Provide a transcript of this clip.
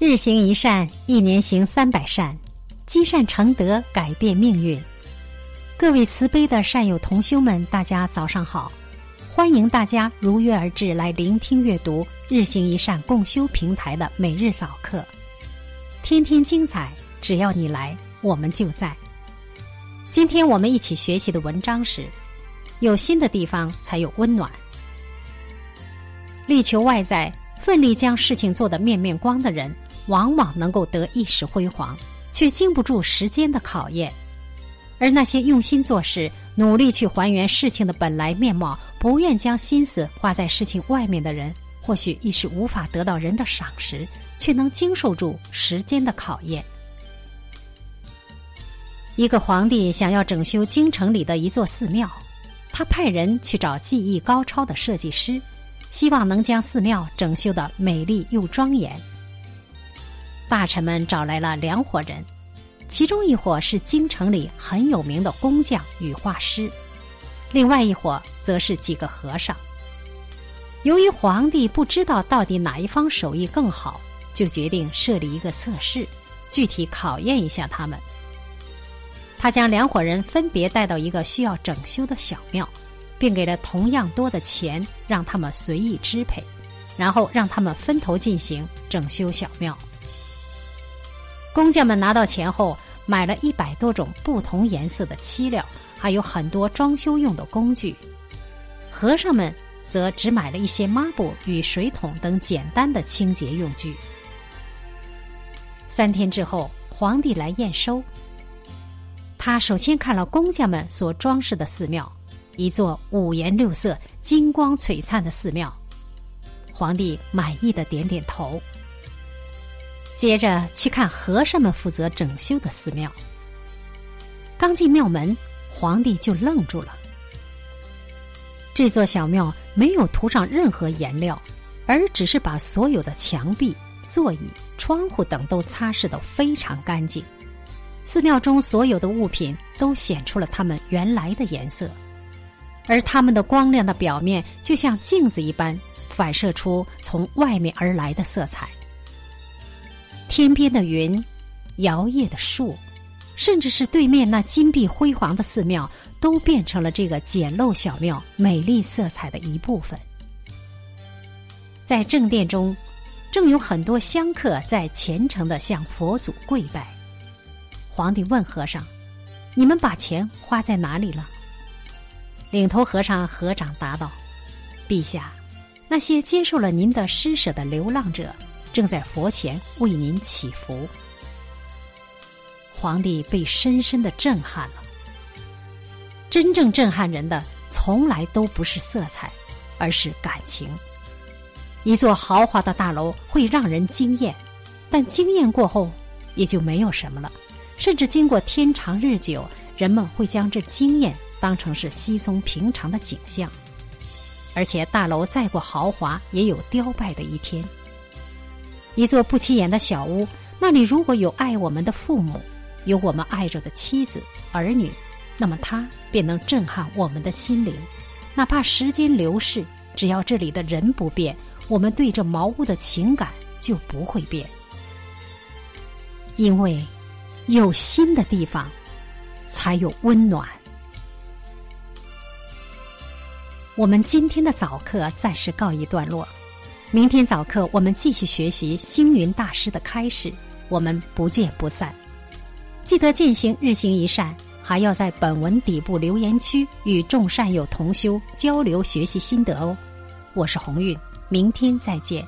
日行一善，一年行三百善，积善成德，改变命运。各位慈悲的善友同修们，大家早上好！欢迎大家如约而至来聆听阅读日行一善共修平台的每日早课，天天精彩，只要你来，我们就在。今天我们一起学习的文章是：有心的地方才有温暖。力求外在，奋力将事情做得面面光的人。往往能够得一时辉煌，却经不住时间的考验；而那些用心做事、努力去还原事情的本来面貌、不愿将心思花在事情外面的人，或许一时无法得到人的赏识，却能经受住时间的考验。一个皇帝想要整修京城里的一座寺庙，他派人去找技艺高超的设计师，希望能将寺庙整修的美丽又庄严。大臣们找来了两伙人，其中一伙是京城里很有名的工匠与画师，另外一伙则是几个和尚。由于皇帝不知道到底哪一方手艺更好，就决定设立一个测试，具体考验一下他们。他将两伙人分别带到一个需要整修的小庙，并给了同样多的钱，让他们随意支配，然后让他们分头进行整修小庙。工匠们拿到钱后，买了一百多种不同颜色的漆料，还有很多装修用的工具。和尚们则只买了一些抹布与水桶等简单的清洁用具。三天之后，皇帝来验收。他首先看了工匠们所装饰的寺庙，一座五颜六色、金光璀璨的寺庙。皇帝满意的点点头。接着去看和尚们负责整修的寺庙。刚进庙门，皇帝就愣住了。这座小庙没有涂上任何颜料，而只是把所有的墙壁、座椅、窗户等都擦拭得非常干净。寺庙中所有的物品都显出了它们原来的颜色，而它们的光亮的表面就像镜子一般，反射出从外面而来的色彩。天边的云，摇曳的树，甚至是对面那金碧辉煌的寺庙，都变成了这个简陋小庙美丽色彩的一部分。在正殿中，正有很多香客在虔诚的向佛祖跪拜。皇帝问和尚：“你们把钱花在哪里了？”领头和尚合掌答道：“陛下，那些接受了您的施舍的流浪者。”正在佛前为您祈福，皇帝被深深的震撼了。真正震撼人的，从来都不是色彩，而是感情。一座豪华的大楼会让人惊艳，但惊艳过后也就没有什么了。甚至经过天长日久，人们会将这惊艳当成是稀松平常的景象。而且，大楼再过豪华，也有凋败的一天。一座不起眼的小屋，那里如果有爱我们的父母，有我们爱着的妻子儿女，那么它便能震撼我们的心灵。哪怕时间流逝，只要这里的人不变，我们对这茅屋的情感就不会变。因为有心的地方，才有温暖。我们今天的早课暂时告一段落。明天早课，我们继续学习星云大师的开始，我们不见不散。记得践行日行一善，还要在本文底部留言区与众善友同修交流学习心得哦。我是鸿运，明天再见。